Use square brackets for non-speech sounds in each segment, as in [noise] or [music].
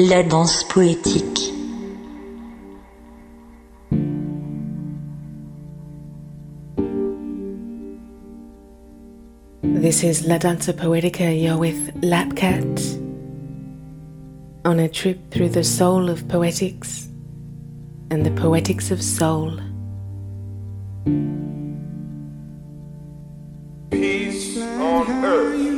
La danse poétique. This is La Danza Poetica. You're with Lapkat on a trip through the soul of poetics and the poetics of soul. Peace on earth.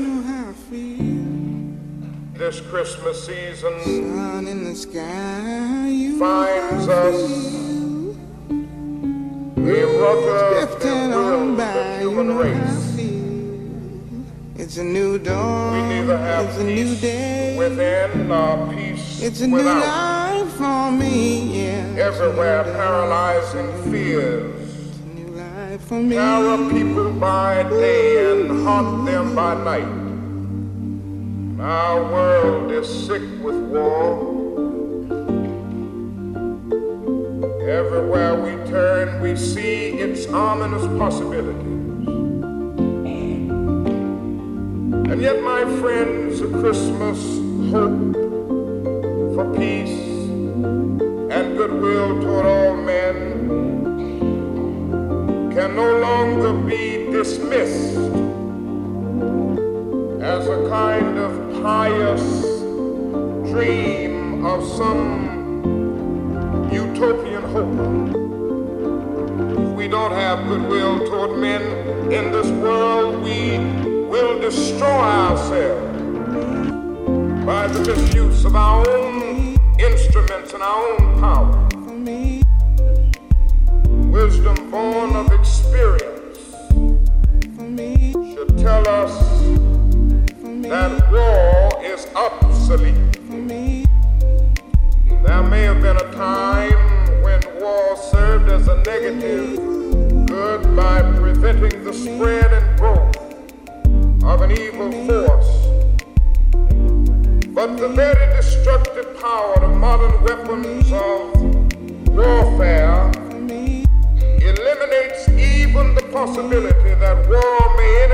This Christmas season. Sun in the sky, you finds us. a drifting and on by, the you human know race. It's a new We dawn, neither have it's a new day, within nor peace it's a new life for me, yeah. Everywhere paralyzing fears it's a new life for me. terror people by day and haunt them by night. Our world is sick with war. Everywhere we turn, we see its ominous possibilities. And yet, my friends, a Christmas hope for peace and goodwill toward all men can no longer be dismissed as a kind of pious dream of some utopian hope. If we don't have goodwill toward men in this world, we will destroy ourselves by the misuse of our own instruments and our own power. Wisdom born of experience should tell us that war is obsolete. There may have been a time when war served as a negative good by preventing the spread and growth of an evil force. But the very destructive power of modern weapons of warfare eliminates even the possibility that war may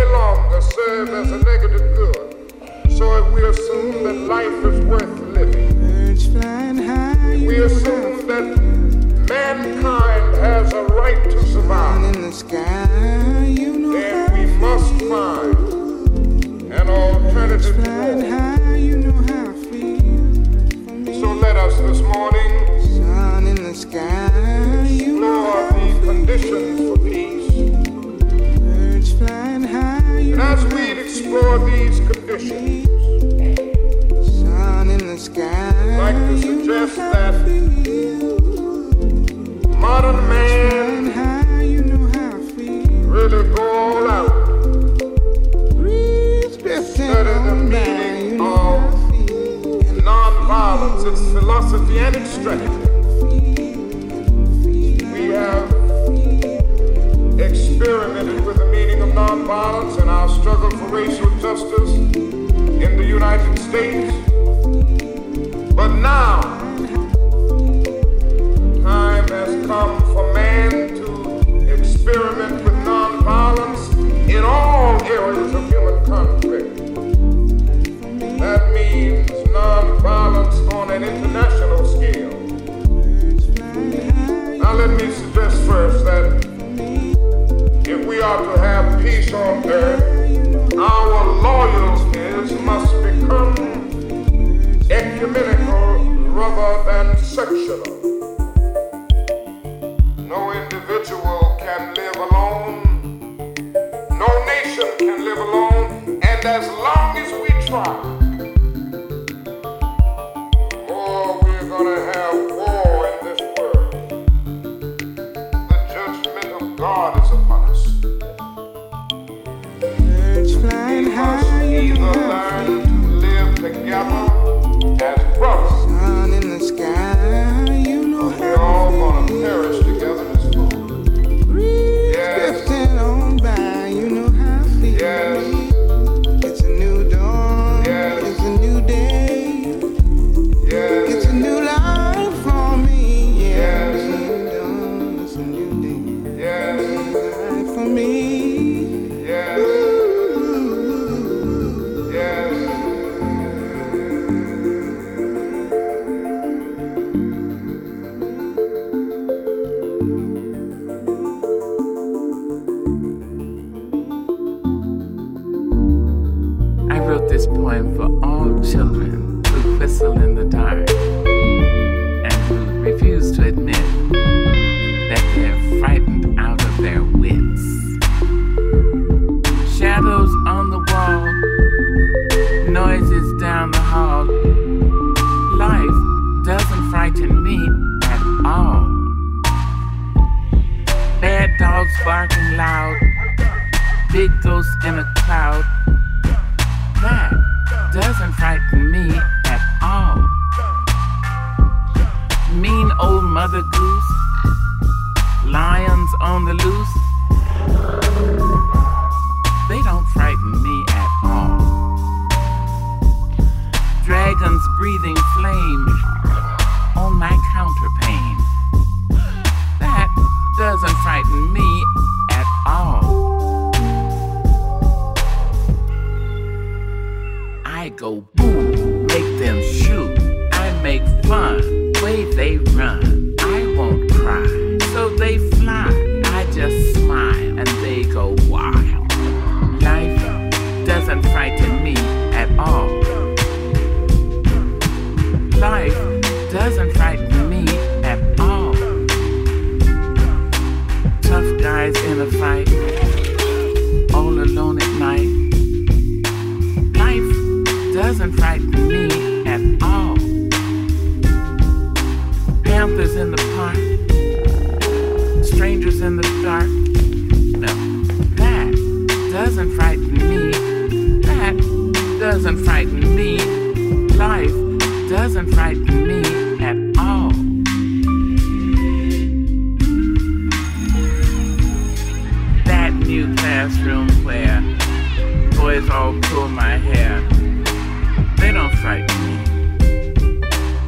frighten me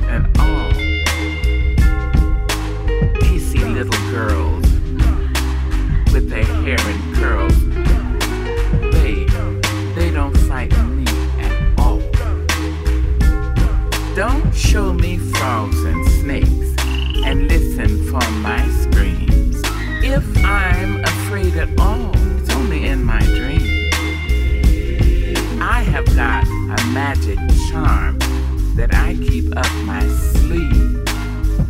at all. Pacey little girls with their hair in curls, they, they don't frighten me at all. Don't show me frogs and snakes and listen for my screams. If I'm afraid at all, it's only in my dreams. I have got a magic charm that I keep up my sleeve.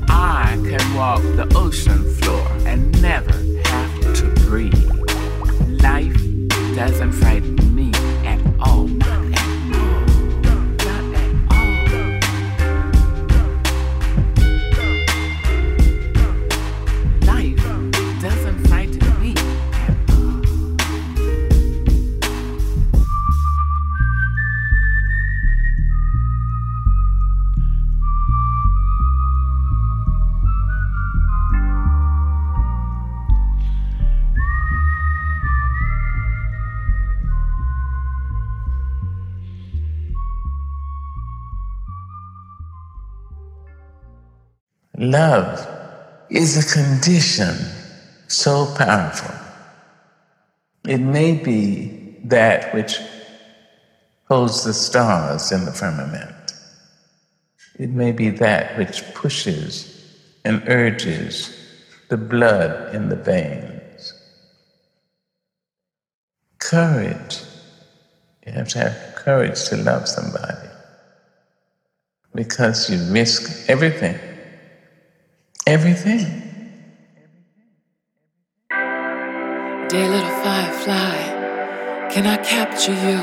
I can walk the ocean floor and never have to breathe. Life doesn't frighten Love is a condition so powerful. It may be that which holds the stars in the firmament. It may be that which pushes and urges the blood in the veins. Courage. You have to have courage to love somebody because you risk everything. Everything. Dear little firefly, can I capture you?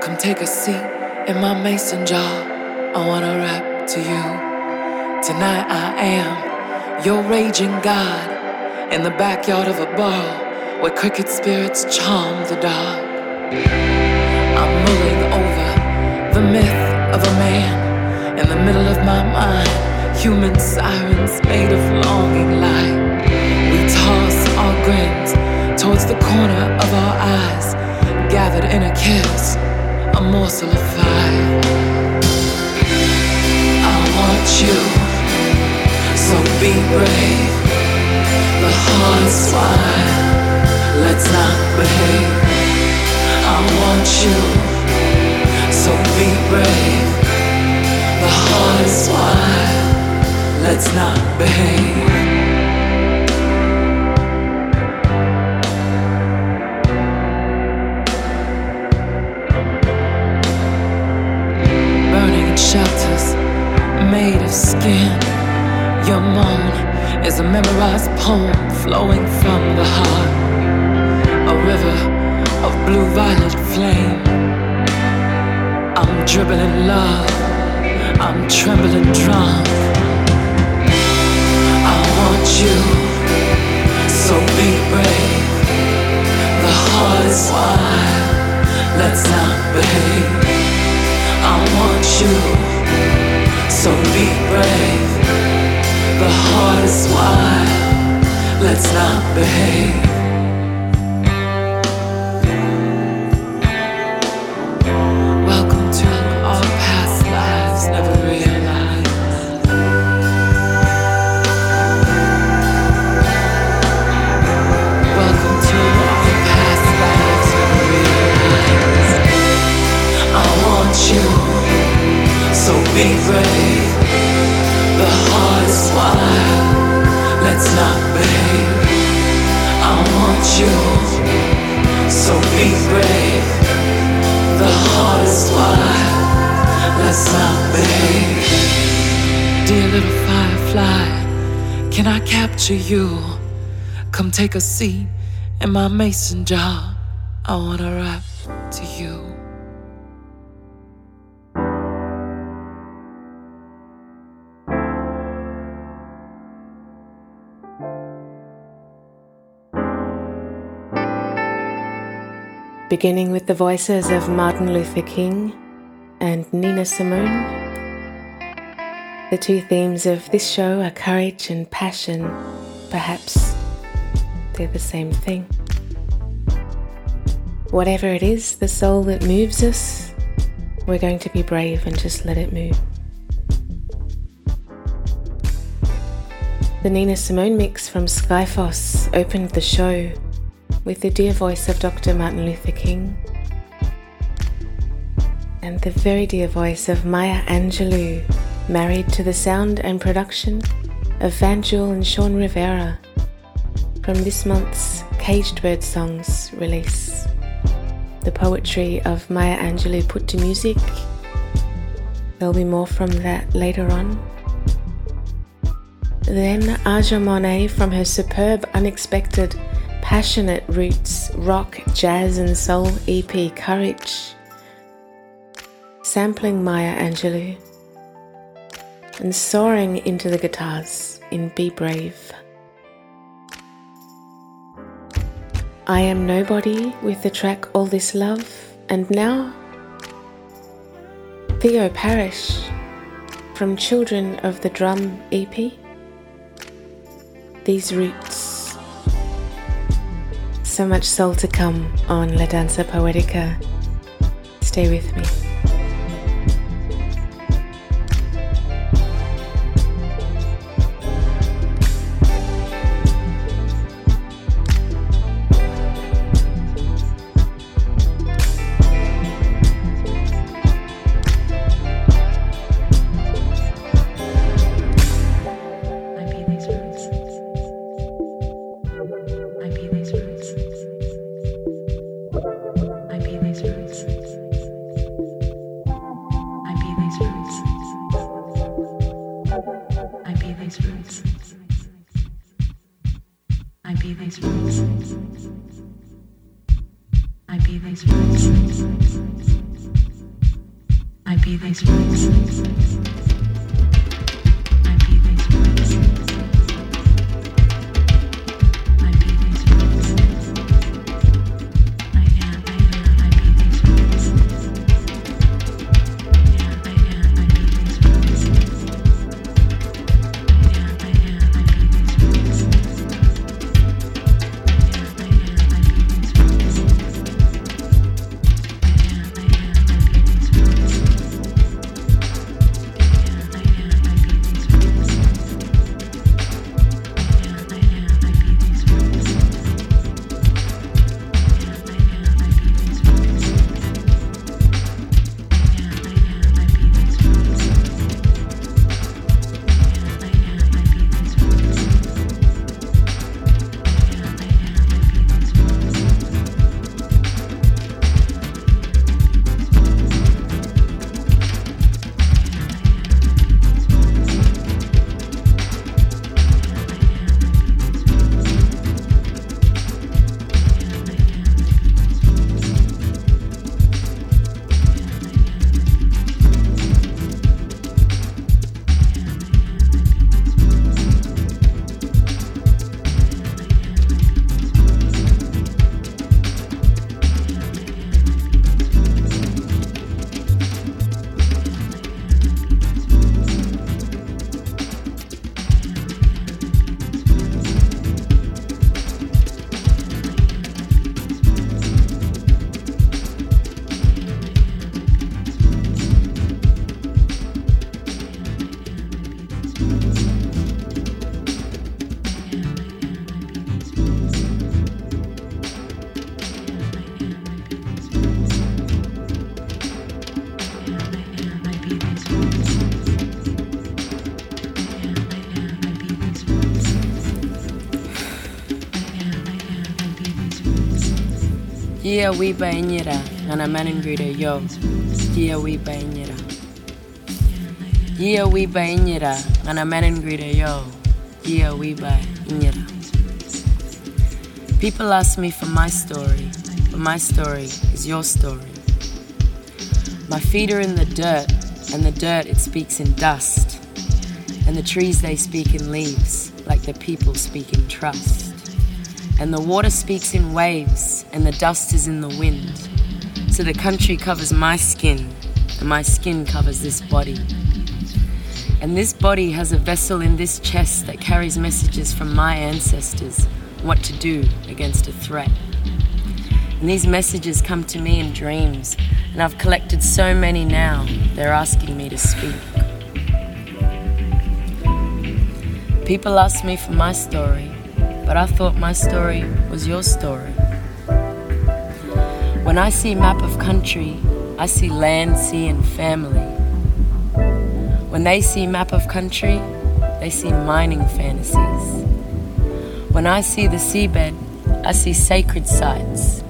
Come take a seat in my mason jar. I wanna rap to you. Tonight I am your raging god in the backyard of a bar where cricket spirits charm the dark. I'm mulling over the myth of a man in the middle of my mind. Human sirens made of longing light. We toss our grins towards the corner of our eyes, gathered in a kiss, a morsel of fire. I want you, so be brave. The hardest wine, let's not behave. I want you, so be brave. The hardest wine, let's not behave. Burning in shelters made of skin. Your moan is a memorized poem flowing from the heart. A river of blue violet flame. I'm dribbling love. I'm trembling drunk. You, so be brave. The heart is wild. Let's not behave. I want you, so be brave. The heart is wild. Let's not behave. Capture you? Come take a seat in my mason jar. I wanna rap to you. beginning with the voices of Martin Luther King and Nina Simone. The two themes of this show are courage and passion. Perhaps they're the same thing. Whatever it is, the soul that moves us, we're going to be brave and just let it move. The Nina Simone mix from Skyphos opened the show with the dear voice of Dr. Martin Luther King and the very dear voice of Maya Angelou, married to the sound and production of Van Jewel and Shawn Rivera from this month's Caged Bird Songs release. The poetry of Maya Angelou put to music. There'll be more from that later on. Then Aja Monet from her superb Unexpected passionate roots, rock, jazz, and soul EP Courage, sampling Maya Angelou, and soaring into the guitars in Be Brave. I Am Nobody with the track All This Love, and now Theo Parrish from Children of the Drum EP. These roots so much soul to come on La Danza Poetica. Stay with me. Wiba inyira ngana maningrida eh, yo. Gia wiba inyira. Gia wiba inyira ngana maningrida eh, yo. Gia wiba inyira. People ask me for my story, but my story is your story. My feet are in the dirt, and the dirt it speaks in dust. And the trees they speak in leaves, like the people speak in trust. And the water speaks in waves, and the dust is in the wind. So the country covers my skin, and my skin covers this body. And this body has a vessel in this chest that carries messages from my ancestors what to do against a threat. And these messages come to me in dreams, and I've collected so many now, they're asking me to speak. People ask me for my story, but I thought my story was your story. When I see map of country, I see land, sea, and family. When they see map of country, they see mining fantasies. When I see the seabed, I see sacred sites.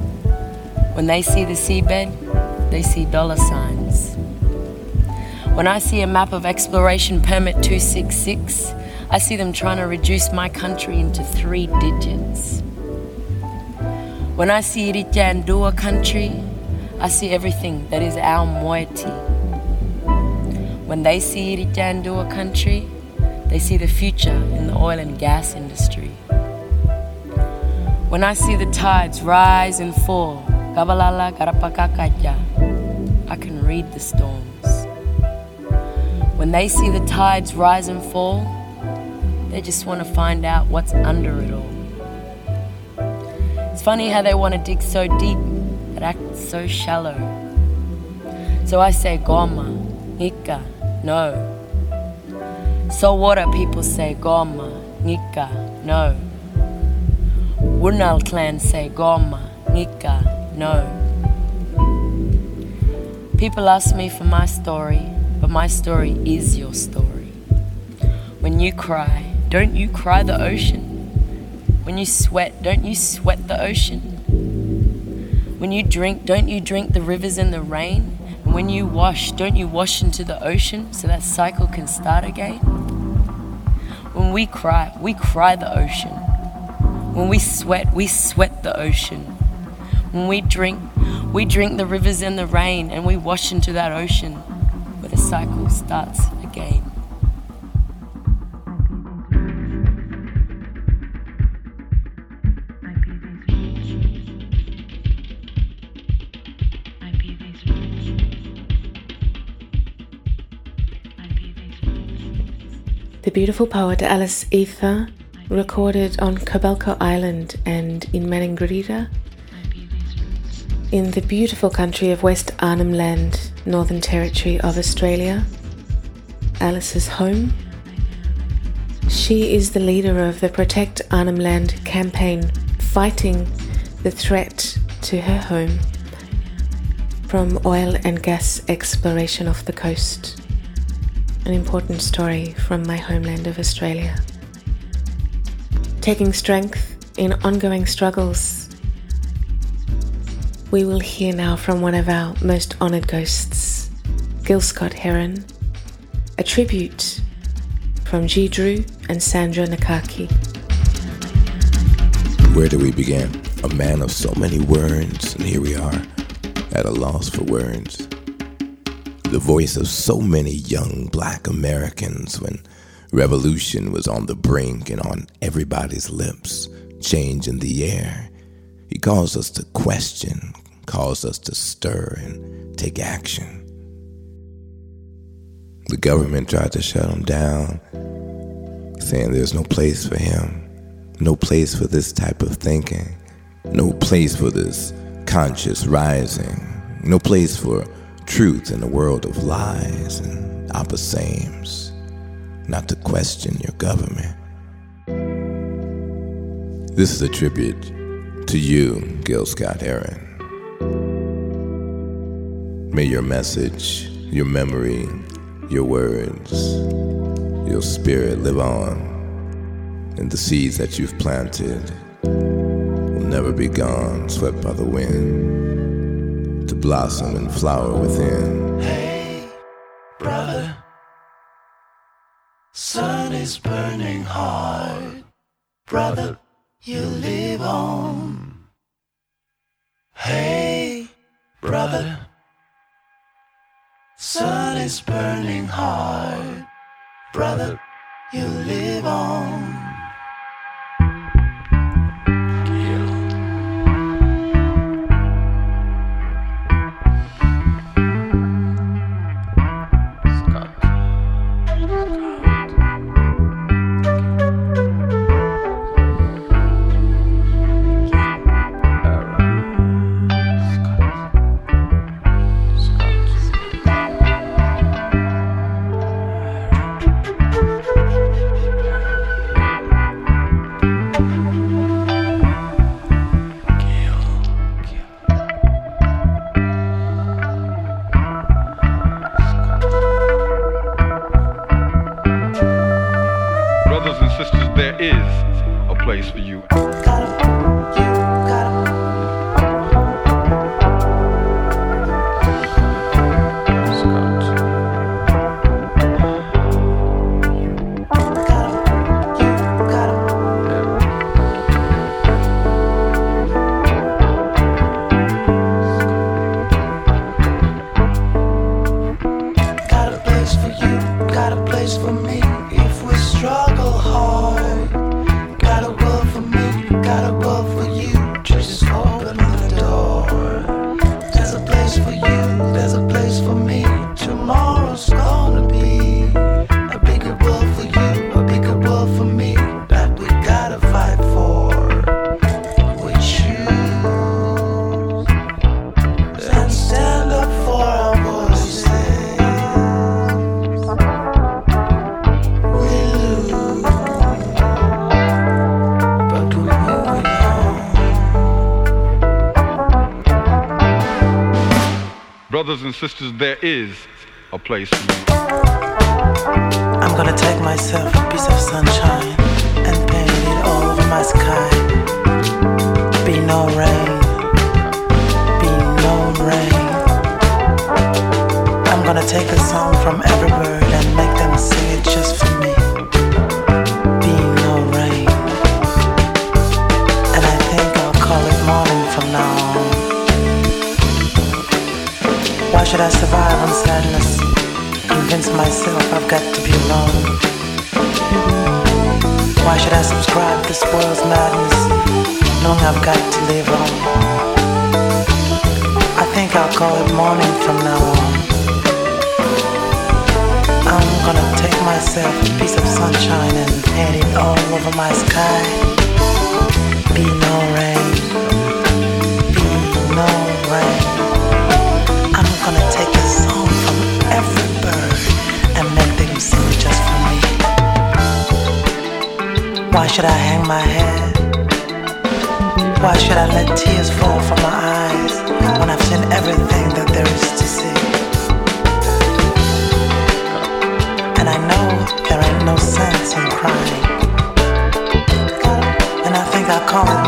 When they see the seabed, they see dollar signs. When I see a map of exploration permit 266, I see them trying to reduce my country into three digits. When I see Iritjandua country, I see everything that is our moiety. When they see Iritjandua country, they see the future in the oil and gas industry. When I see the tides rise and fall, Gabalala Garapakakaja, I can read the storms. When they see the tides rise and fall, they just want to find out what's under it all. It's funny how they want to dig so deep but act so shallow. So I say Goma, Nika, no. So what are people say Goma, Nika, no. Wunal clan say Goma, Nika, no. People ask me for my story, but my story is your story. When you cry, don't you cry the ocean? When you sweat, don't you sweat the ocean? When you drink, don't you drink the rivers and the rain? And when you wash, don't you wash into the ocean so that cycle can start again? When we cry, we cry the ocean. When we sweat, we sweat the ocean. When we drink, we drink the rivers and the rain and we wash into that ocean where the cycle starts again. The beautiful poet Alice Eather recorded on Kobelco Island and in Maningrida in the beautiful country of West Arnhem Land, Northern Territory of Australia, Alice's home. She is the leader of the Protect Arnhem Land campaign, fighting the threat to her home from oil and gas exploration off the coast. An important story from my homeland of Australia. Taking strength in ongoing struggles we will hear now from one of our most honoured ghosts, Gil Scott Heron, a tribute from G. Drew and Sandra Nkaké. Where do we begin? A man of so many words, and here we are, at a loss for words. The voice of so many young black Americans when revolution was on the brink and on everybody's lips, change in the air. He calls us to question, calls us to stir and take action. The government tried to shut him down, saying there's no place for him, no place for this type of thinking, no place for this conscious rising, no place for truth in a world of lies and opposites, not to question your government. This is a tribute to you, Gil Scott Heron. May your message, your memory, your words, your spirit live on, and the seeds that you've planted will never be gone, swept by the wind, to blossom and flower within. Hey, brother, sun is burning hard. Brother, you live on. Hey, brother, sun is burning hard. Brother, sisters, there is a place should I survive on sadness? Convince myself I've got to be alone. Why should I subscribe to this world's madness, knowing I've got to live on? I think I'll call it morning from now on. I'm gonna take myself a piece of sunshine and paint it all over my sky. Be no rain, should I hang my head? Why should I let tears fall from my eyes when I've seen everything that there is to see? And I know there ain't no sense in crying. And I think I'll call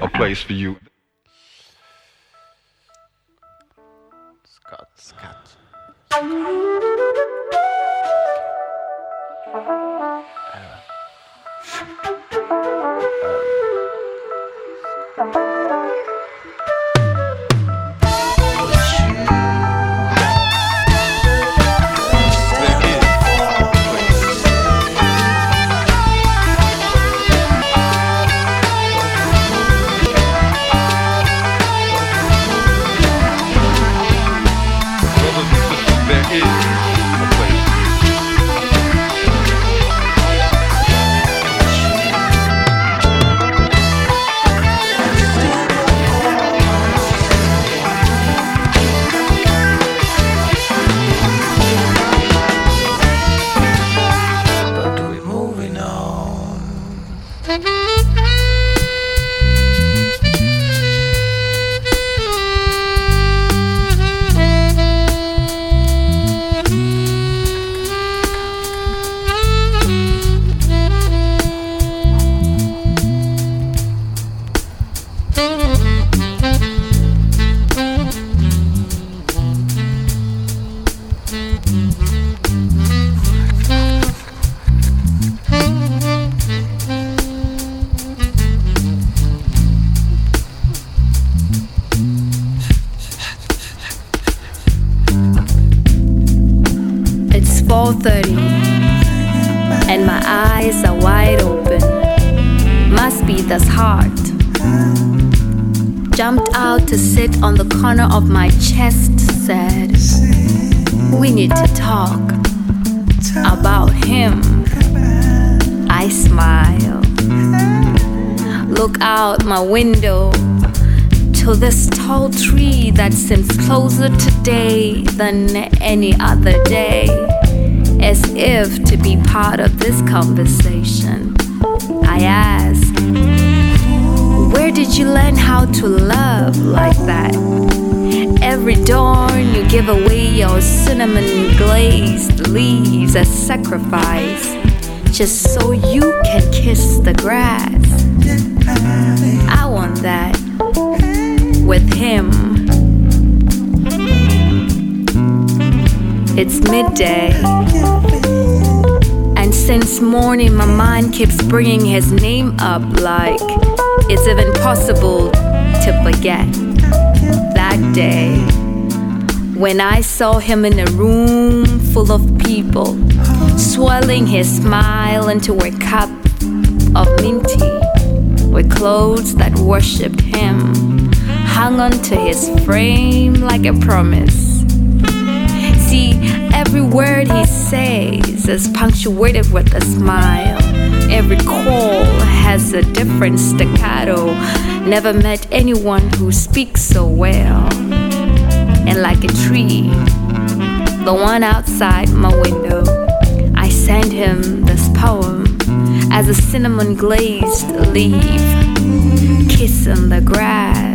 a place for you. Scott, Scott. Brothers that seems closer today than any other day, as if to be part of this conversation. I ask, Where did you learn how to love like that? Every dawn you give away your cinnamon glazed leaves as sacrifice, just so you can kiss the grass. I want that with him. It's midday. And since morning, my mind keeps bringing his name up like it's even possible to forget that day when I saw him in a room full of people, swirling his smile into a cup of minty with clothes that worshipped him hung onto his frame like a promise. Every word he says is punctuated with a smile. Every call has a different staccato. Never met anyone who speaks so well. And like a tree, the one outside my window, I send him this poem as a cinnamon glazed leaf, kissing the grass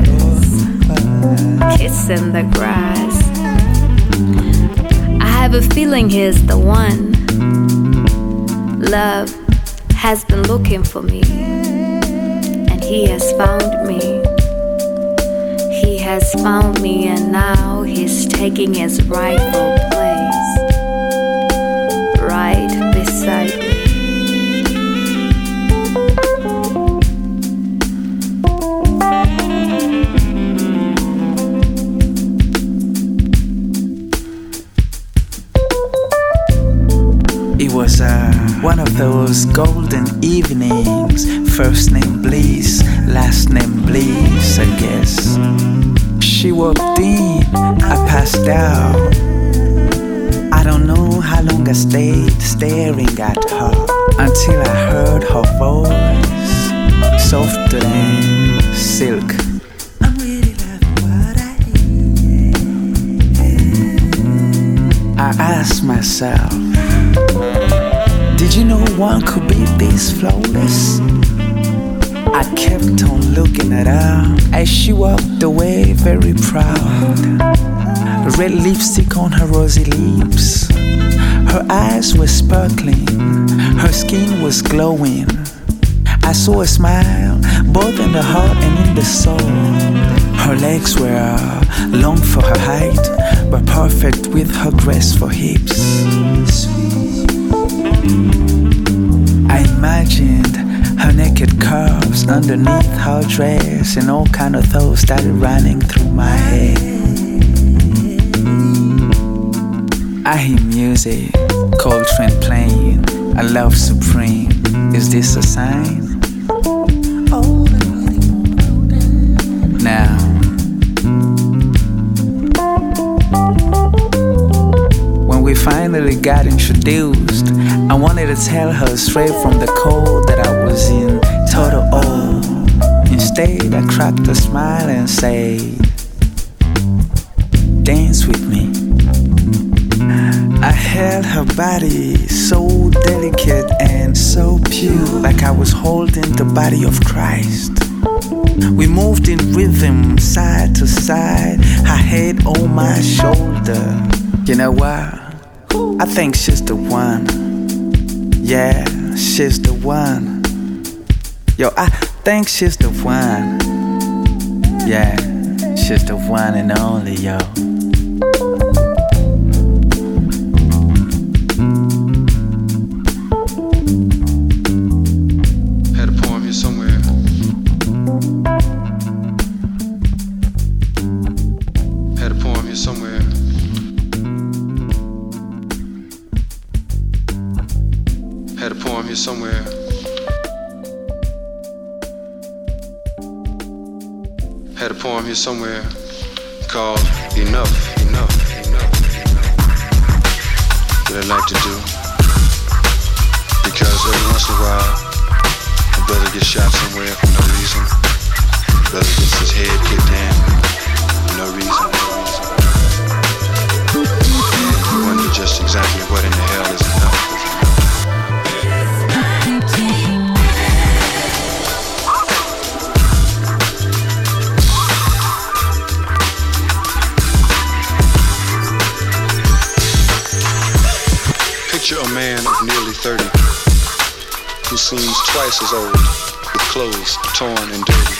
kissing the grass. I have a feeling he's the one. Love has been looking for me, and he has found me. He has found me, and now he's taking his place those golden evenings. First name Bliss, last name Bliss, I guess. She walked in, I passed out. I don't know how long I stayed staring at her until I heard her voice, softer than silk. I asked myself, did you know one could be this flawless? I kept on looking at her as she walked away very proud. red lipstick on her rosy lips. Her eyes were sparkling, her skin was glowing. I saw a smile both in the heart and in the soul. Her legs were long for her height, but perfect with her graceful hips. I imagined her naked curves underneath her dress, and all kind of thoughts started running through my head. I hear music, Coltrane playing, I love supreme. Is this a sign? Now, finally got introduced, I wanted to tell her straight from the cold that I was in total awe. Instead, I cracked a smile and said, Dance with me. I held her body so delicate and so pure, like I was holding the body of Christ. We moved in rhythm, side to side, her head on my shoulder. You know what? I think she's the one. Yeah, she's the one. Yo, I think she's the one. Yeah, she's the one and only, yo. Somewhere called Enough, Enough, Enough, Enough. That I'd like to do. Because every once in a while, a brother gets shot somewhere for no reason. A brother gets his head kicked in for no reason, no reason. And you wonder just exactly what in the hell is enough. Seems twice as old with clothes torn and dirty.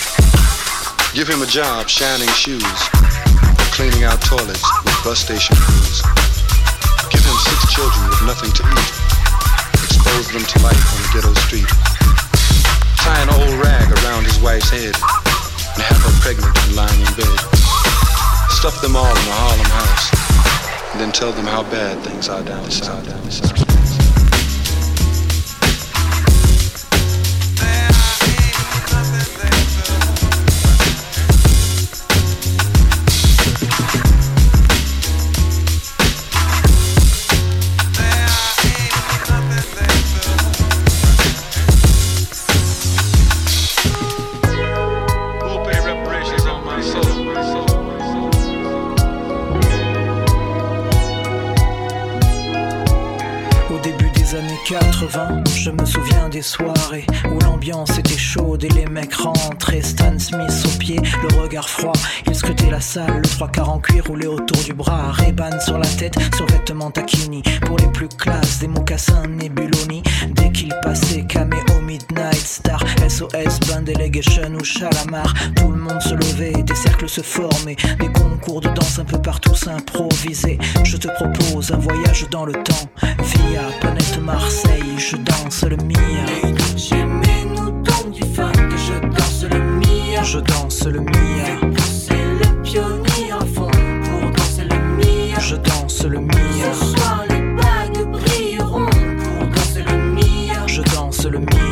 Give him a job shining shoes or cleaning out toilets with bus station crews. Give him six children with nothing to eat. Expose them to life on the ghetto street. Tie an old rag around his wife's head and have her pregnant and lying in bed. Stuff them all in a Harlem house and then tell them how bad things are down south. 80, je me souviens des soirées où l'ambiance était chaude et les mecs rentraient. Stan Smith au pied, le regard froid. Il scrutait la salle, le trois quarts en cuir roulé autour du bras. Ray-Ban sur la tête, survêtement taquini. Pour les plus classes, des mocassins Nebuloni. Dès qu'il passait, caméo Midnight Star, SOS, Band Delegation ou Chalamar. Tout le monde se levait, des cercles se formaient. Des concours de danse un peu partout s'improvisaient. Je te propose un voyage dans le temps. Via planète Marseille, je danse le Mia. J'aimais-nous donc du funk, je danse le Mia. Je danse le Mia. C'est le pionnier à fond pour danser le Mia. Je danse le Mia. Ce soir les bagues brilleront pour danser le Mia. Je danse le Mia.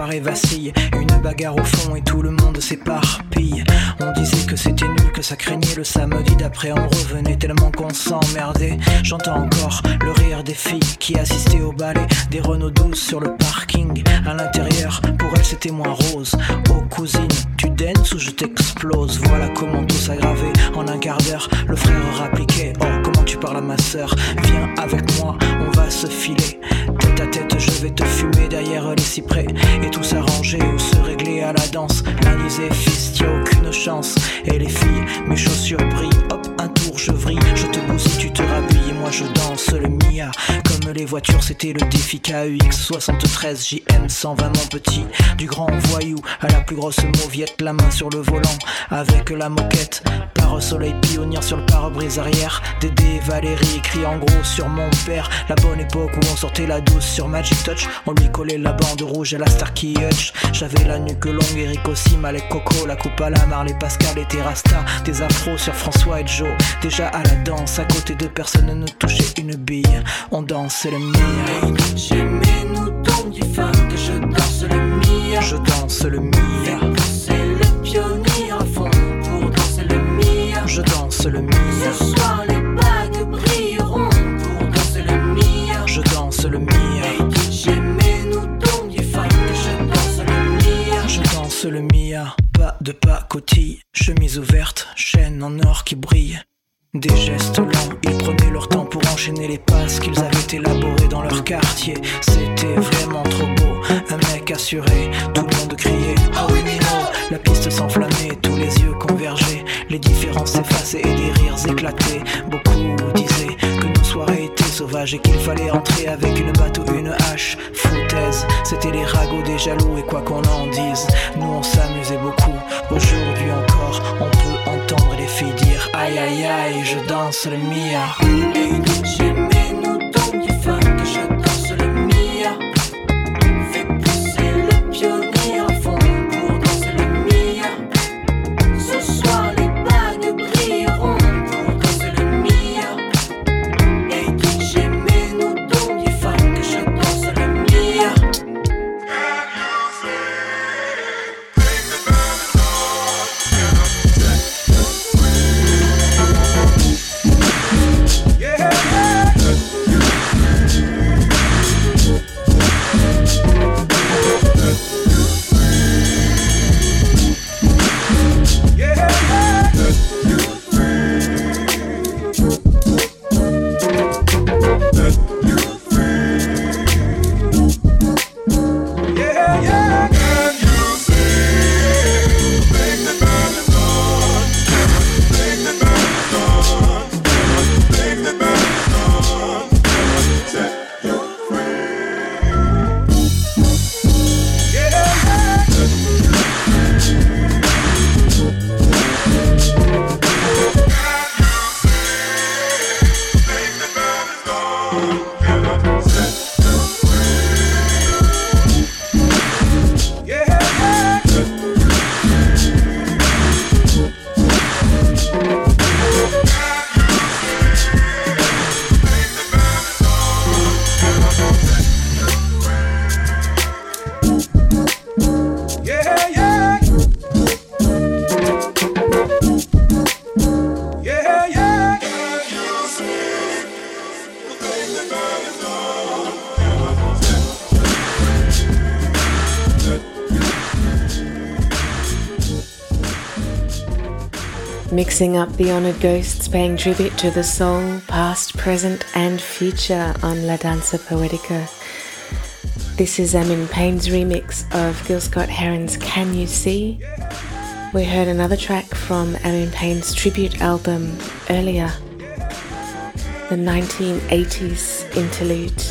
Une bagarre au fond et tout le monde s'éparpille. On disait que c'était nul, que ça craignait le samedi d'après. On revenait tellement qu'on s'emmerdait. J'entends encore le rire des filles qui assistaient au ballet. Des Renault 12 sur le parking. À l'intérieur, pour elles c'était moins rose. Oh cousine, tu danses ou je t'explose? Voilà comment tout s'aggravait. En un quart d'heure, le frère rappliquait. Oh, comment tu parles à ma sœur? Viens avec moi, on va se filer. Tête à tête, je vais te fumer derrière les cyprès. Et tout s'arranger ou se régler à la danse. L'anisé, fils, y'a aucune chance. Et les filles, mes chaussures brillent. Hop, un tour, je vrille. Je te bousille, tu te rhabilles. Moi, je danse le Mia. Comme les voitures, c'était le défi KUX 73 JM 120, mon petit. Du grand voyou à la plus grosse mauviette, la main sur le volant. Avec la moquette, par soleil pionnier sur le pare-brise arrière. Dédé Valérie écrit en gros sur mon père. La bonne époque où on sortait la douce sur Magic Touch. On lui collait la bande rouge et la Starkey Hutch. J'avais la nuque longue, Eric aussi, Malek Coco, la coupe à la Marley Pascal et Terrasta. Des afros sur François et Joe. Déjà à la danse, à côté de personne ne touchait une bille. On danse le mien. J'aimais nous donc du funk que je danse le mien. Je danse le mien. C'est le pionnier à fond pour danser le mien. Je danse le mien. Ce soir les bagues brilleront pour danser le mien. Je danse le mien. J'aimais nous donc du funk que je danse le mien. Je danse le mia, pas de pacotille, chemise ouverte, chaîne en or qui brille. Des gestes lents, ils prenaient leur temps les passes qu'ils avaient élaborées dans leur quartier. C'était vraiment trop beau, un mec assuré, tout le monde criait Oh oui, Nino La piste s'enflammait, tous les yeux convergeaient, les différences s'effaçaient et des rires éclataient. Beaucoup disaient que nos soirées étaient sauvages et qu'il fallait entrer avec une batte ou une hache. Foutaise, c'était les ragots des jaloux et quoi qu'on en dise, nous on s'amusait beaucoup. Aujourd'hui encore, on aïe aïe aïe, je danse le mia. Mixing up the honored ghosts, paying tribute to the soul, past, present, and future on La Danza Poetica. This is Amin Payne's remix of Gil Scott Heron's Can You See? We heard another track from Amin Payne's tribute album earlier, the 1980s interlude.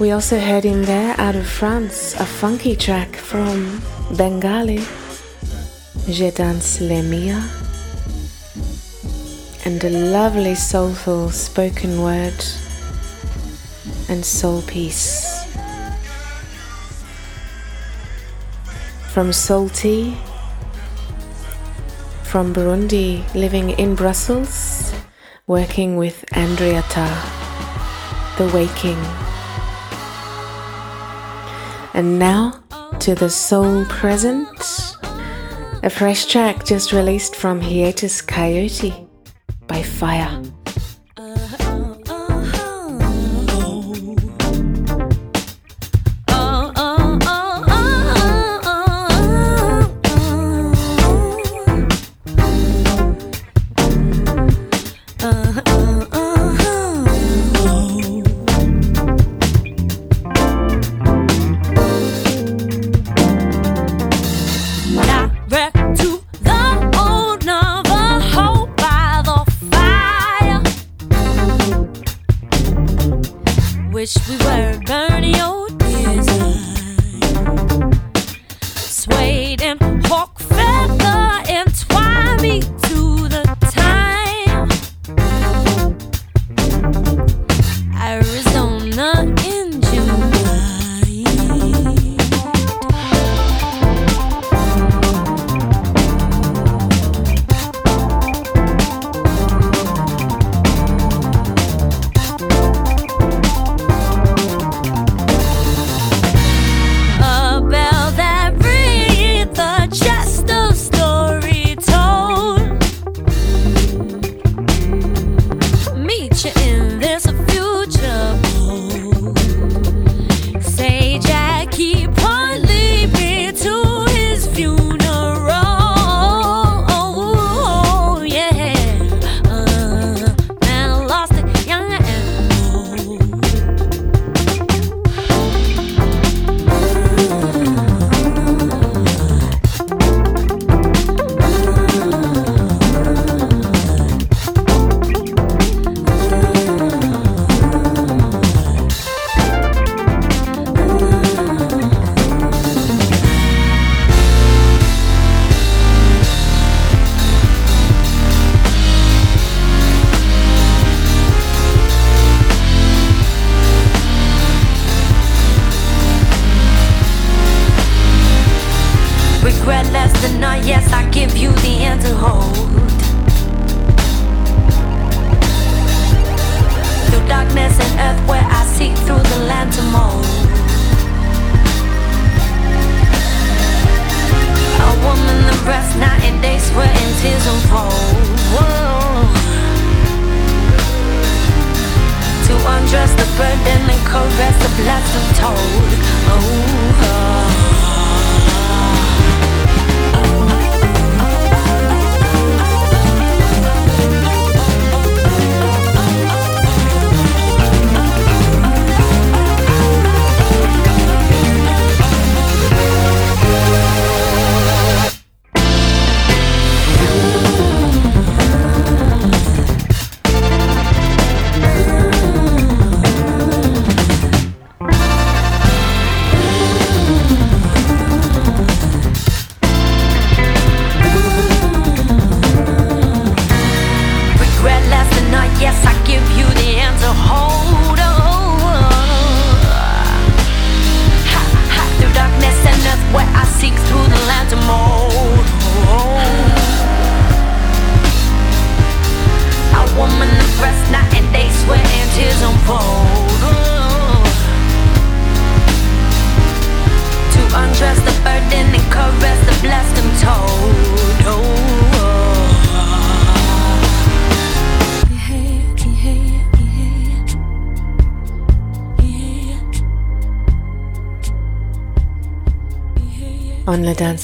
We also heard in there, out of France, a funky track from Bengali. Je danse le mia, and a lovely soulful spoken word and soul piece. From Salty, from Burundi, living in Brussels, working with Andriata, The Waking. And now to the soul present. A fresh track just released from Hiatus Kaiyote by Fire.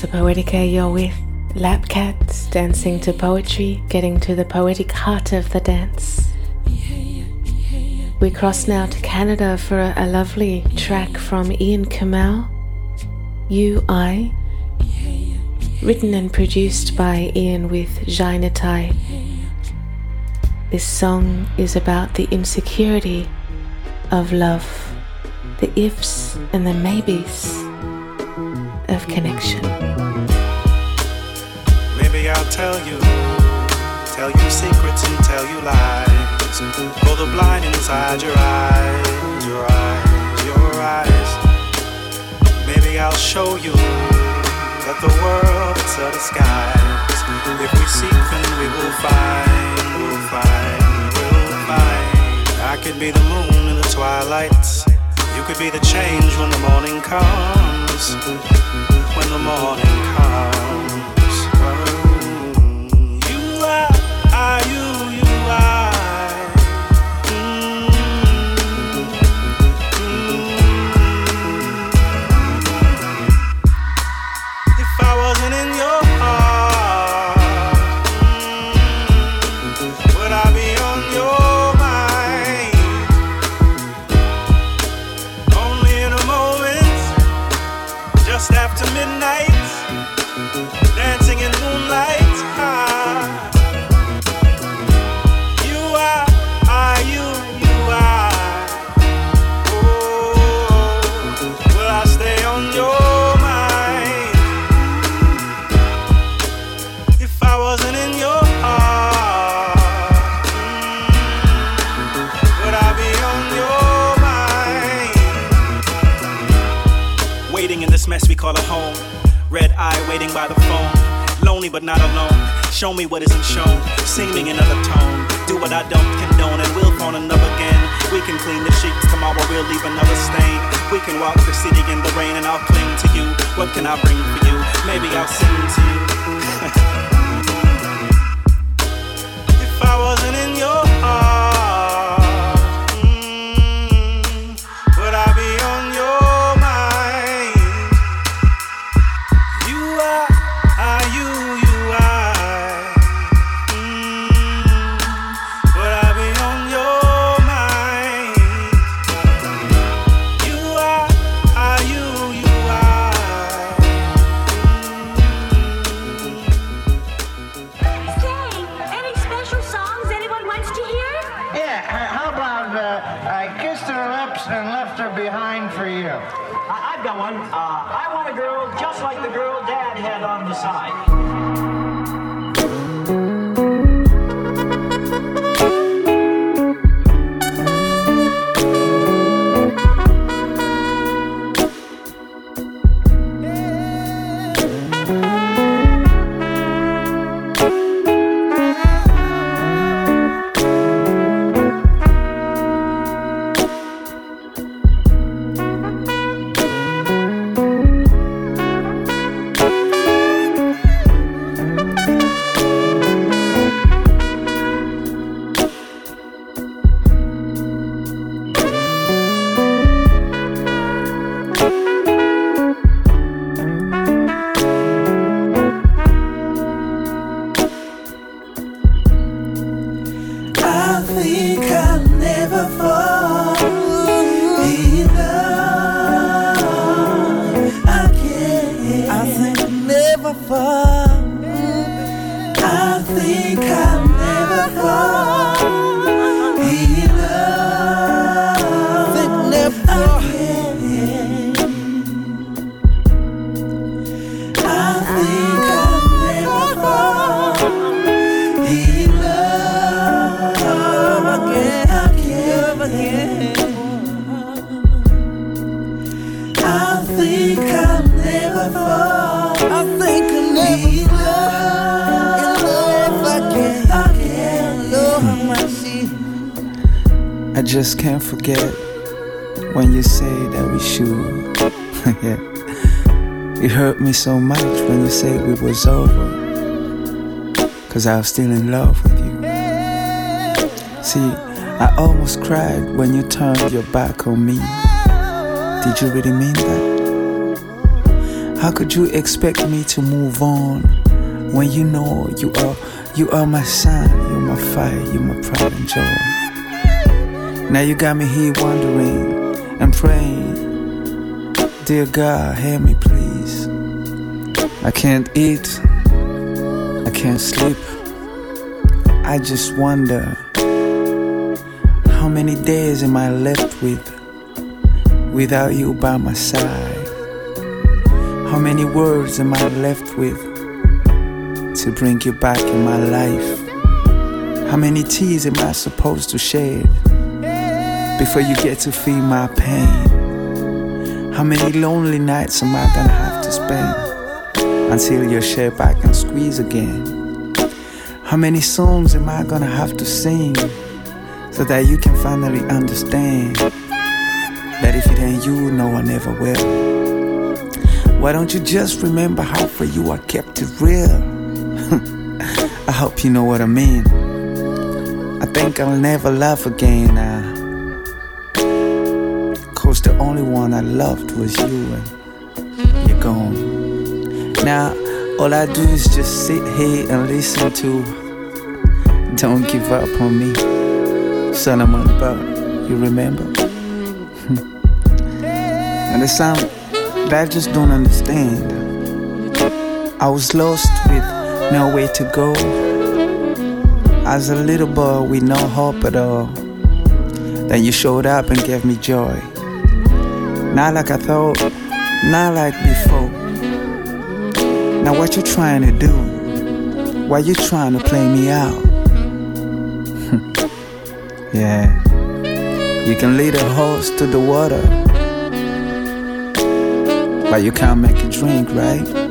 Danza Poetica, you're with Lapkat's dancing to poetry, getting to the poetic heart of the dance. We cross now to Canada for a, a lovely track from Ian Kamau, You I, written and produced by Ian with Jai Natai. This song is about the insecurity of love, the ifs and the maybes of connection. Maybe I'll tell you, tell you secrets and tell you lies. For the blind inside your eyes, your eyes, your eyes. Maybe I'll show you that the world is a disguise. If we seek, then we will find, we'll find, we'll find. I could be the moon in the twilight. You could be the change when the morning comes when the morning comes. Waiting by the phone. Lonely but not alone. Show me what isn't shown. Sing me another tone. Do what I don't condone and we'll in love again. We can clean the sheets. Tomorrow we'll leave another stain. We can walk the city in the rain and I'll cling to you. What can I bring for you? Maybe I'll sing to you. [laughs] if I wasn't in your over. Cause I was still in love with you. See, I almost cried when you turned your back on me. Did you really mean that? How could you expect me to move on when you know you are you are my son, you're my fire, you're my pride and joy. Now you got me here wondering and praying. Dear God, hear me please. I can't eat, I can't sleep. I just wonder how many days am I left with without you by my side? How many words am I left with to bring you back in my life? How many tears am I supposed to shed before you get to feel my pain? How many lonely nights am I gonna have to spend until your shape I can squeeze again? How many songs am I gonna have to sing so that you can finally understand that if it ain't you, no one ever will? Why don't you just remember how for you I kept it real? [laughs] I hope you know what I mean. I think I'll never love again now. Cause the only one I loved was you. Now, all I do is just sit here and listen to Don't Give Up on Me. Solomon Bell, you remember? [laughs] and the sound that I just don't understand. I was lost with nowhere to go. As a little boy with no hope at all. Then you showed up and gave me joy. Not like I thought, not like before. Now what you trying to do? Why you trying to play me out? [laughs] yeah. You can lead a horse to the water. But you can't make it drink, right?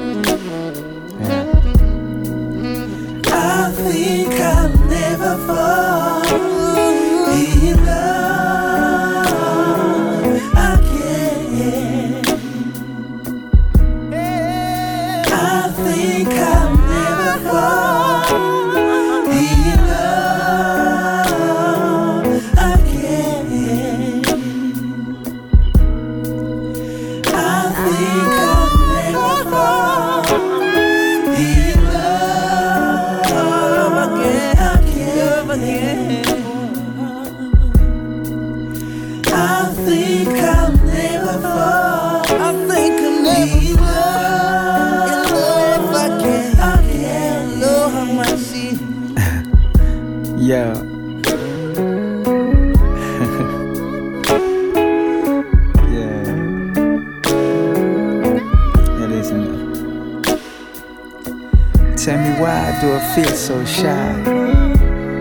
So shy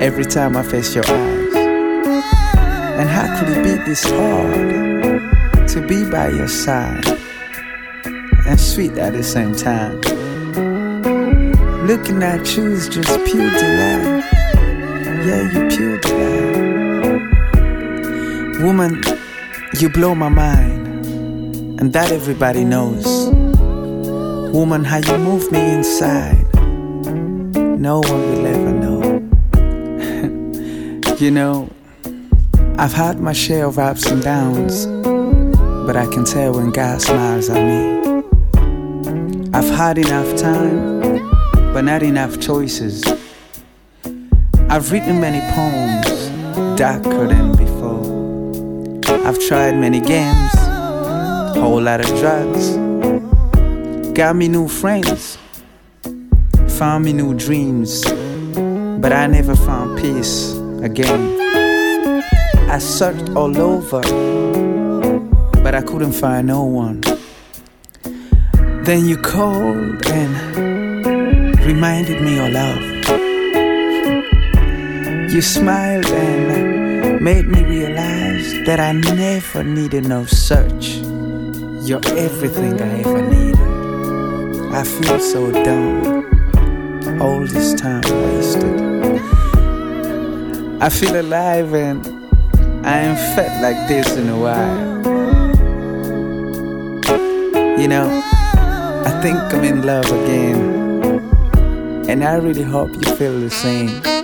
every time I face your eyes? And how could it be this hard to be by your side and sweet at the same time? Looking at you is just pure delight. Yeah, you pure delight. Woman, you blow my mind, and that everybody knows. Woman, how you move me inside, no one will ever know. [laughs] you know, I've had my share of ups and downs, but I can tell when God smiles at me. I've had enough time, but not enough choices. I've written many poems, darker than before. I've tried many games, whole lot of drugs. Got me new friends, found me new dreams, but I never found peace again. I searched all over, but I couldn't find no one. Then you called and reminded me of love. You smiled and made me realize that I never needed no search. You're everything I ever needed. I feel so dumb. All this time wasted. I feel alive and I ain't felt like this in a while. You know, I think I'm in love again. And I really hope you feel the same.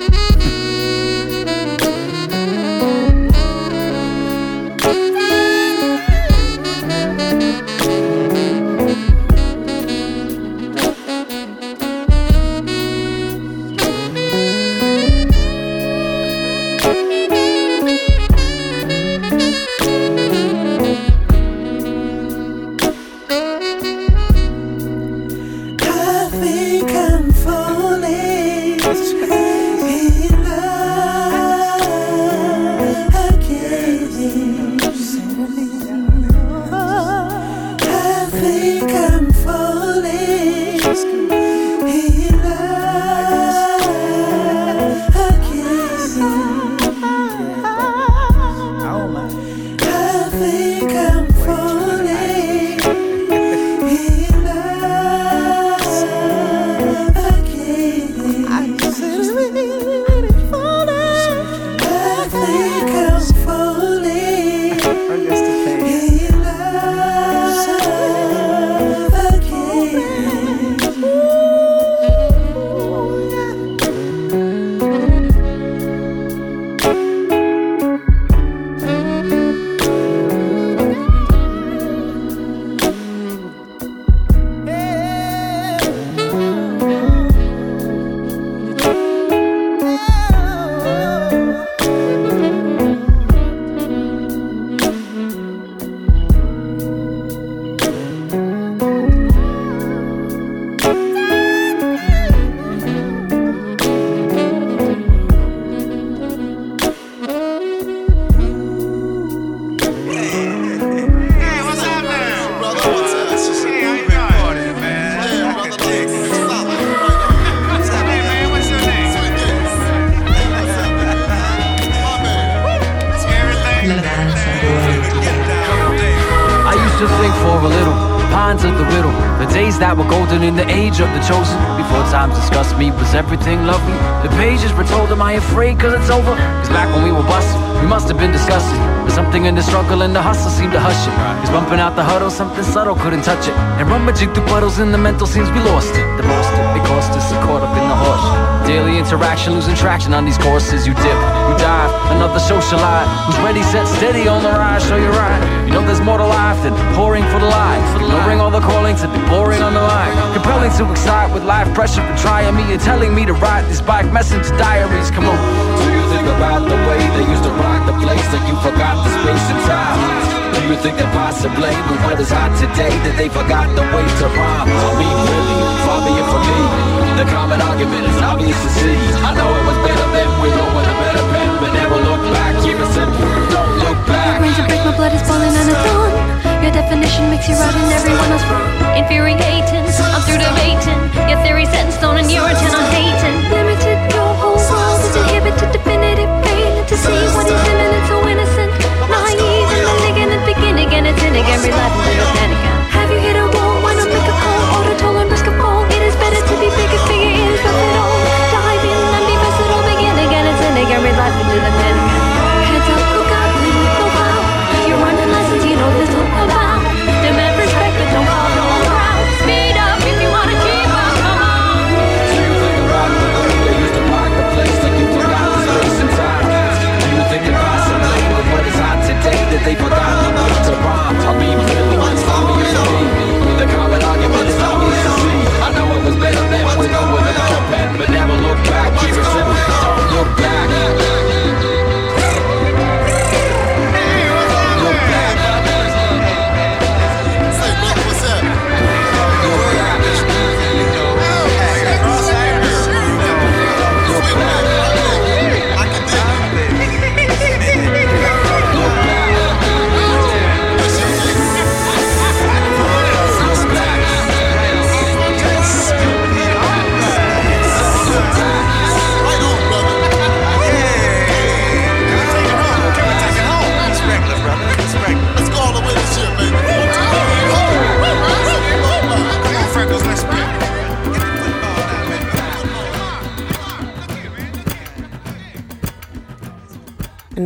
Puddles in the mental scenes, we lost it. The lost it, it cost us, caught up in the horse. Daily interaction, losing traction on these courses. You dip, you dive, another socialite who's ready, set steady on the rise. So you're right. You know there's more to life than pouring for the line. Ignoring all the calling to be boring on the line. Compelling to excite with life pressure for trying me and telling me to write these bike messenger diaries. Come on. Do you think about the way they used to the place that you forgot the space and time? Do you think that possibly what is hot today that they forgot the way to rhyme? I mean, really, far be it from me. The common argument is obvious to see. I know it was better then, we know with a better pen, but never look back. Keep it simple, don't look back. Rains and break, my blood is boiling and it's on. Your definition makes you right and everyone else wrong. Infuriating,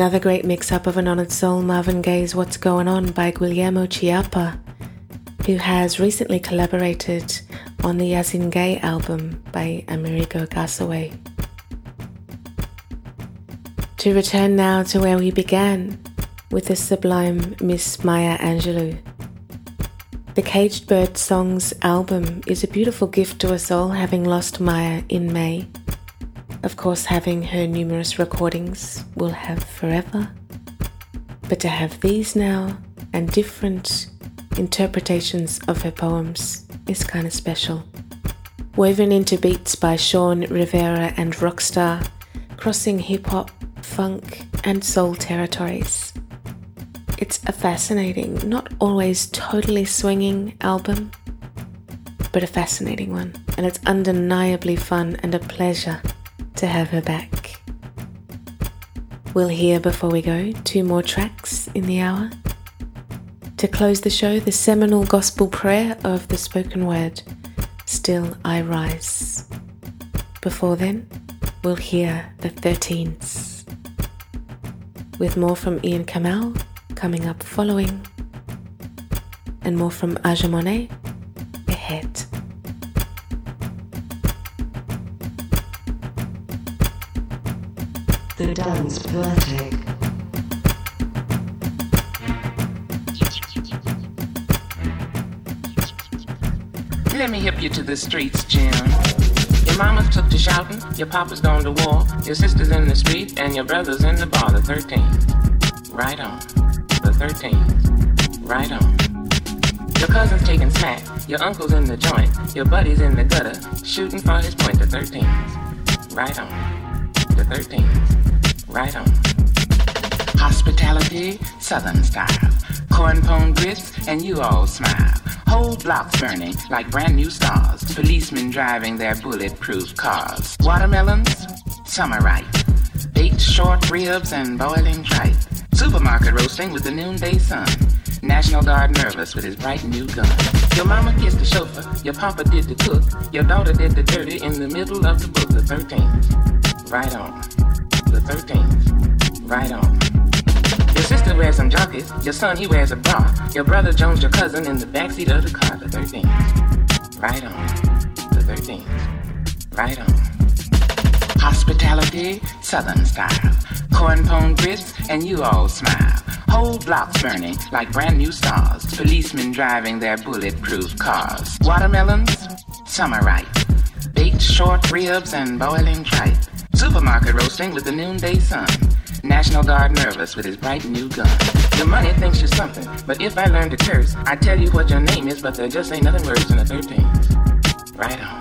Another great mix up of an honored soul, Marvin Gaye's What's Going On by Guillermo Chiapa, who has recently collaborated on the Yasiin Gaye album by Amerigo Gazaway. To return now to where we began with the sublime Miss Maya Angelou. The Caged Bird Songs album is a beautiful gift to us all, having lost Maya in May. Of course, having her numerous recordings will have forever. But to have these now and different interpretations of her poems is kind of special. Woven into beats by Shawn Rivera and RoccStar, crossing hip hop, funk, and soul territories. It's a fascinating, not always totally swinging album, but a fascinating one, and it's undeniably fun and a pleasure to have her back. We'll hear before we go two more tracks in the hour. To close the show, the seminal gospel prayer of the spoken word, Still I Rise. Before then, we'll hear the 13s. With more from Ian Kamau coming up following, and more from Aja Monet ahead. The dance poetic. Let me hip you to the streets, Jim. Your mama took to shouting, your papa's gone to war, your sister's in the street, and your brother's in the bar, the 13th. Right on. The 13th. Right on. Your cousin's taking smack, your uncle's in the joint, your buddy's in the gutter, shooting for his point, the 13th. Right on. The 13th. Right on. Hospitality, Southern style. Corn pone grits, and you all smile. Whole blocks burning like brand new stars. Policemen driving their bulletproof cars. Watermelons, summer ripe. Baked short ribs and boiling tripe. Supermarket roasting with the noonday sun. National Guard nervous with his bright new gun. Your mama kissed the chauffeur, your papa did the cook, your daughter did the dirty in the middle of the book, of 13th. Right on. The 13th. Right on. Your sister wears some jockeys, your son he wears a bra, your brother Jones your cousin in the backseat of the car, the 13th. Right on. The 13th. Right on. Hospitality, Southern style. Corn pone grits, and you all smile. Whole blocks burning like brand new stars. Policemen driving their bulletproof cars. Watermelons, summer ripe. Baked short ribs and boiling tripe. Supermarket roasting with the noonday sun. National Guard nervous with his bright new gun. Your money thinks you're something, but if I learn to curse, I tell you what your name is, but there just ain't nothing worse than the 13th. Right on.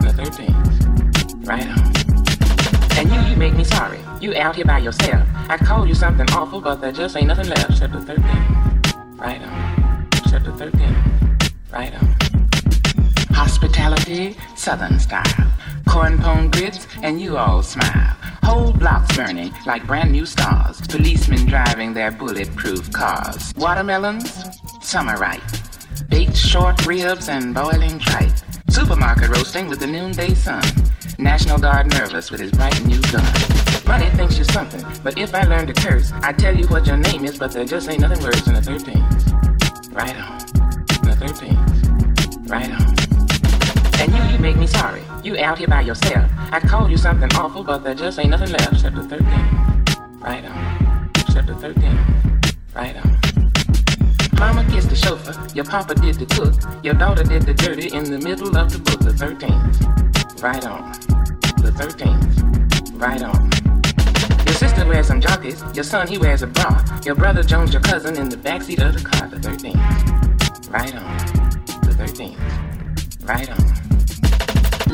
The 13th. Right on. And you, you make me sorry. You out here by yourself. I called you something awful, but there just ain't nothing left except the 13th. Right on. Except the 13th. Right on. Hospitality, Southern style. Corn pone grits, and you all smile. Whole blocks burning like brand new stars. Policemen driving their bulletproof cars. Watermelons, summer ripe. Baked short ribs and boiling tripe. Supermarket roasting with the noonday sun. National Guard nervous with his bright new gun. Money thinks you're something, but if I learn to curse, I tell you what your name is, but there just ain't nothing worse than a 13th. Right on. The 13th. Right on. Make me sorry. You out here by yourself. I called you something awful, but there just ain't nothing left the 13th. Right on. The 13th. Right on. Mama kissed the chauffeur, your papa did the cook, your daughter did the dirty in the middle of the book, the 13th. Right on. The 13th. Right on. Your sister wears some jockeys, your son he wears a bra, your brother Jones your cousin in the backseat of the car, the 13th. Right on. The 13th. Right on.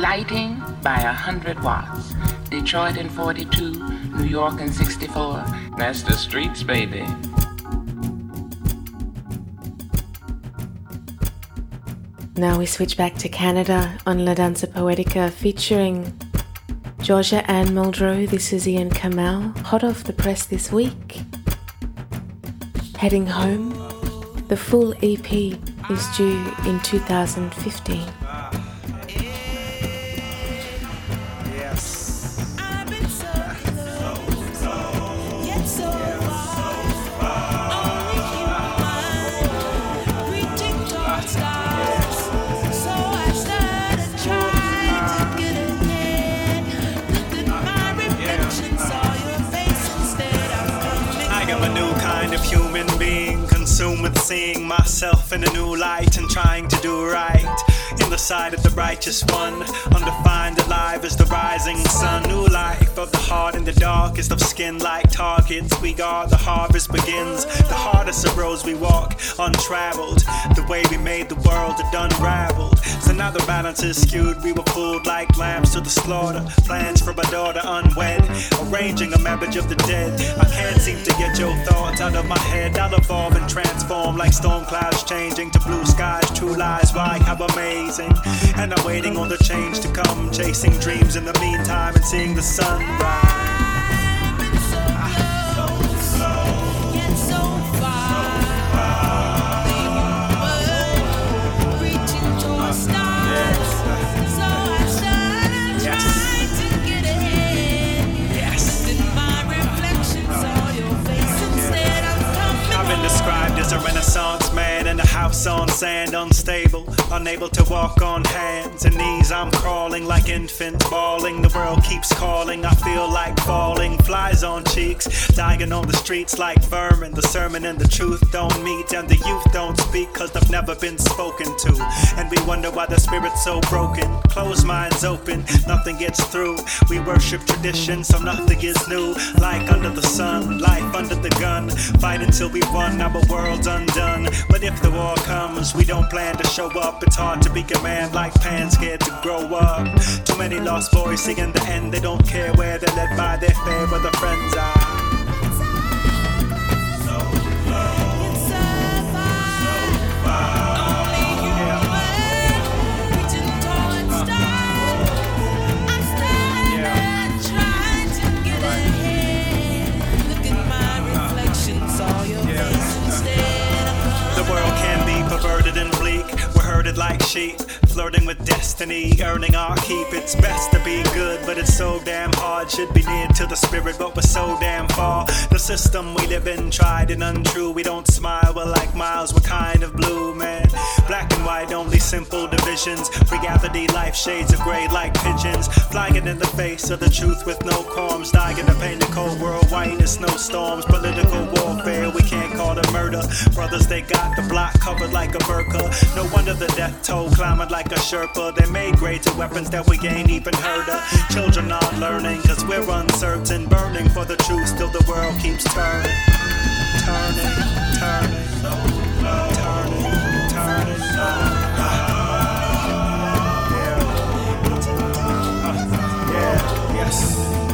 Lighting by a hundred watts. Detroit in 42, New York in 64. That's the streets, baby. Now we switch back to Canada on La Danza Poetica featuring Georgia Ann Muldrow. This is Ian Kamau, hot off the press this week. Heading home, the full EP is due in 2015. Seeing myself in a new light and trying to do right. In the sight of the righteous one, undefined alive as the rising sun. New of the heart in the darkest of skin, like targets. We guard the harvest begins. The hardest of roads we walk, untraveled. The way we made the world had unraveled. So now the balance is skewed. We were fooled like lambs to the slaughter. Plans for my daughter unwed, arranging a marriage of the dead. I can't seem to get your thoughts out of my head. I'll evolve and transform like storm clouds changing to blue skies. True lies, why? How amazing. And I'm waiting on the change to come, chasing dreams in the meantime and seeing the sun renaissance man in my reflections on your face instead of comfort I've been described as a house on sand, unstable, unable to walk on hands and knees. I'm crawling like infants, bawling. The world keeps calling. I feel like falling. Flies on cheeks, dying on the streets like vermin. The sermon and the truth don't meet, and the youth don't speak cause they've never been spoken to. And we wonder why the spirit's so broken. Closed minds open, nothing gets through. We worship tradition, so nothing is new. Like under the sun, life under the gun. Fight until we won, our world's undone. But if the war comes, we don't plan to show up. It's hard to be a man like Pan, scared to grow up. Too many lost boys in the end, they don't care where they're led by their the friends are. Like sheep, flirting with destiny, earning our keep. It's best to be good, but it's so damn hard. Should be near to the spirit, but we're so damn far. The system we live in, tried and untrue. We don't smile, we're like miles, we're kind of blue, man. Black and white, only simple divisions. Reality, life shades of gray like pigeons. Flying in the face of the truth with no qualms. Dying to paint the cold world white as snowstorms. Political warfare, we can't call it murder. Brothers, they got the block covered like a burqa. No wonder the death toll climbing like a Sherpa. They made grades of weapons that we ain't even heard of. Children aren't learning, cause we're uncertain. Burning for the truth, still the world keeps turning. Turning, turning, turning, turning. Yeah, yes.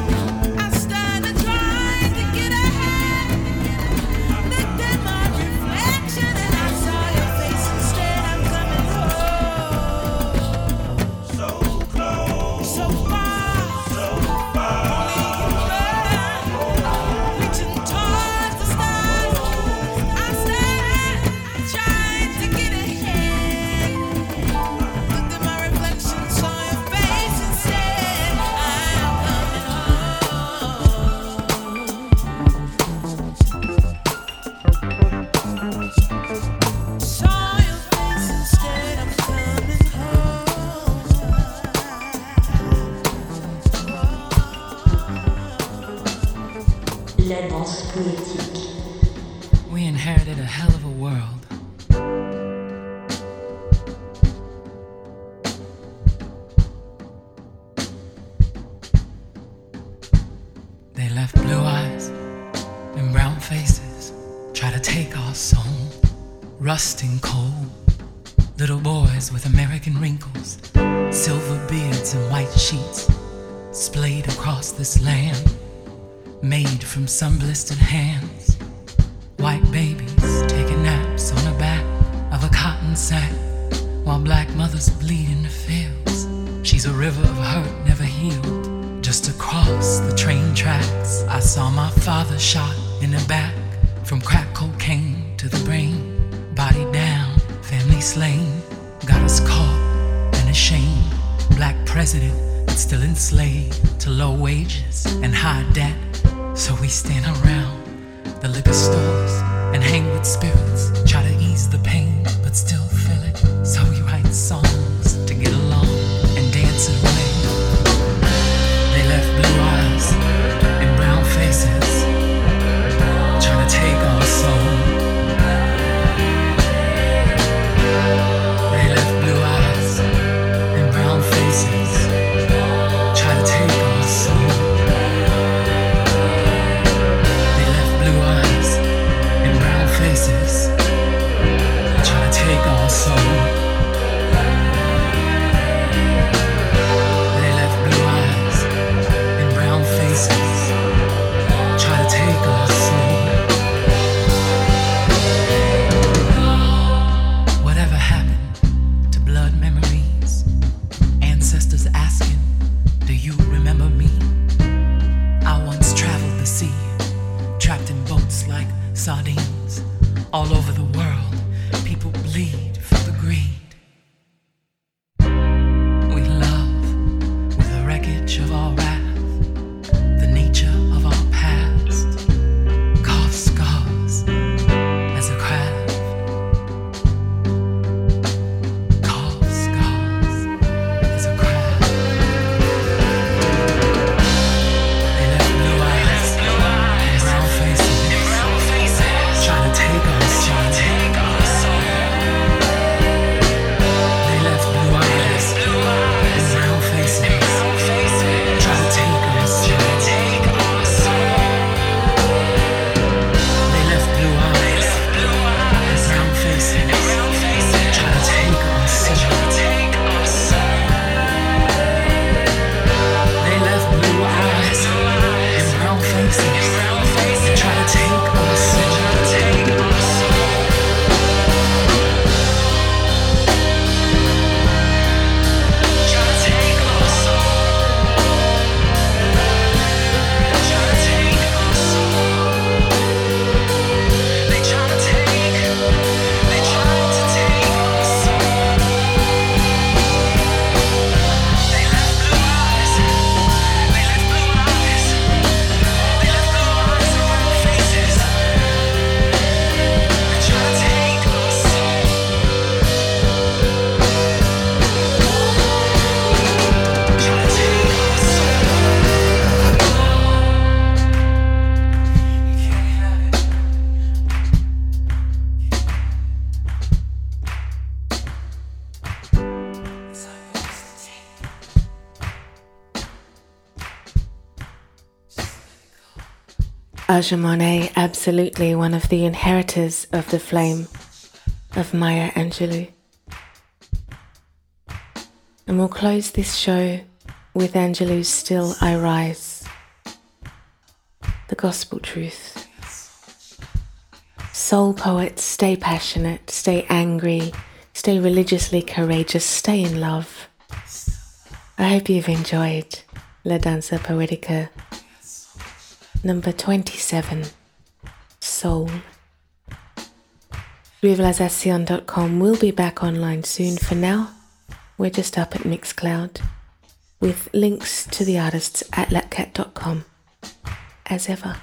High debt. So we stand around the liquor stores and hang with spirits. Try to ease the pain, Aja Monet, absolutely one of the inheritors of the flame of Maya Angelou. And we'll close this show with Angelou's Still I Rise. The gospel truth. Soul poets, stay passionate, stay angry, stay religiously courageous, stay in love. I hope you've enjoyed La Danza Poetica number 27 Soul. Revelization.com will be back online soon. For now, we're just up at Mixcloud with links to the artists at lapkat.com as ever.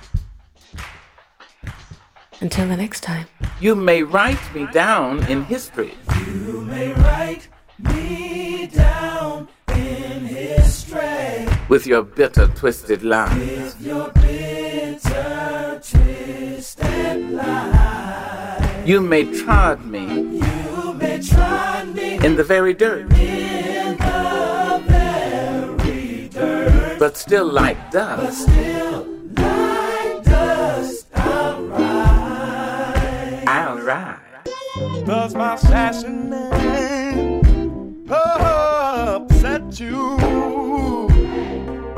Until the next time. You may write me down in history. You may write me down in history. With your bitter, twisted lies. With your bitter, twisted lies. You may trod me. You may trod me. In the very dirt. In the very dirt. But still like dust. But still like dust. I'll rise. I'll rise. Does my sassy name oh, upset you?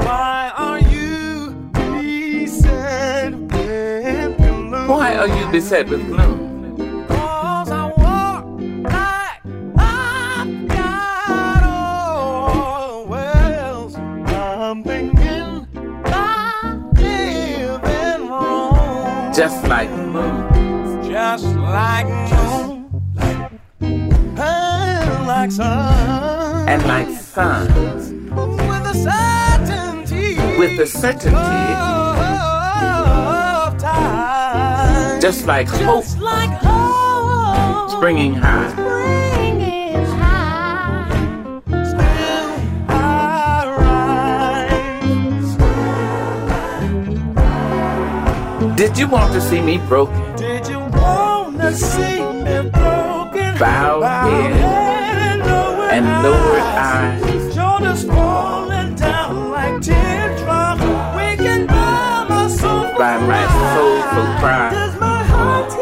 Why are you beset with gloom? Why are you beset with gloom? Cause I walk like I've got all wells. I'm thinking I'm living wrong. Just like moon. Just like moon. And like sun. And like sun. With the certainty. With the certainty. Of time. Just like hope. Just like hope. Springing high. Springing high. Still Did you want to see me broken? Did you want to see me broken? Bowed head and lowered eyes. Shoulders By my soulful cry. Does my heart to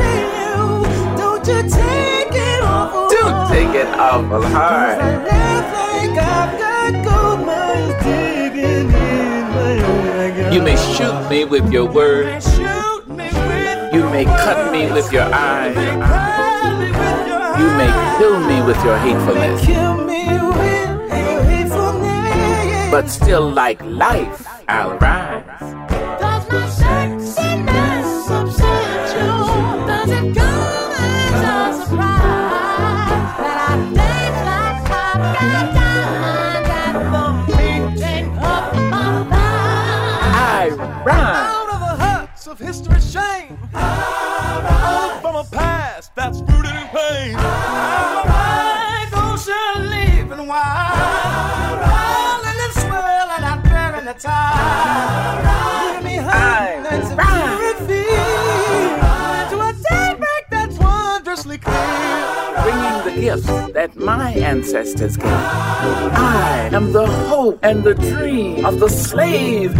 feel? Don't you take it awful Don't take it awful hard. I like I've got gold mines digging in my You may shoot me with your words. Shoot me with You may cut me with your eyes. You may kill me with your hatefulness. Kill me with your hatefulness. But still, like life, I'll rise. That my ancestors gave. I am the hope and the dream of the slave.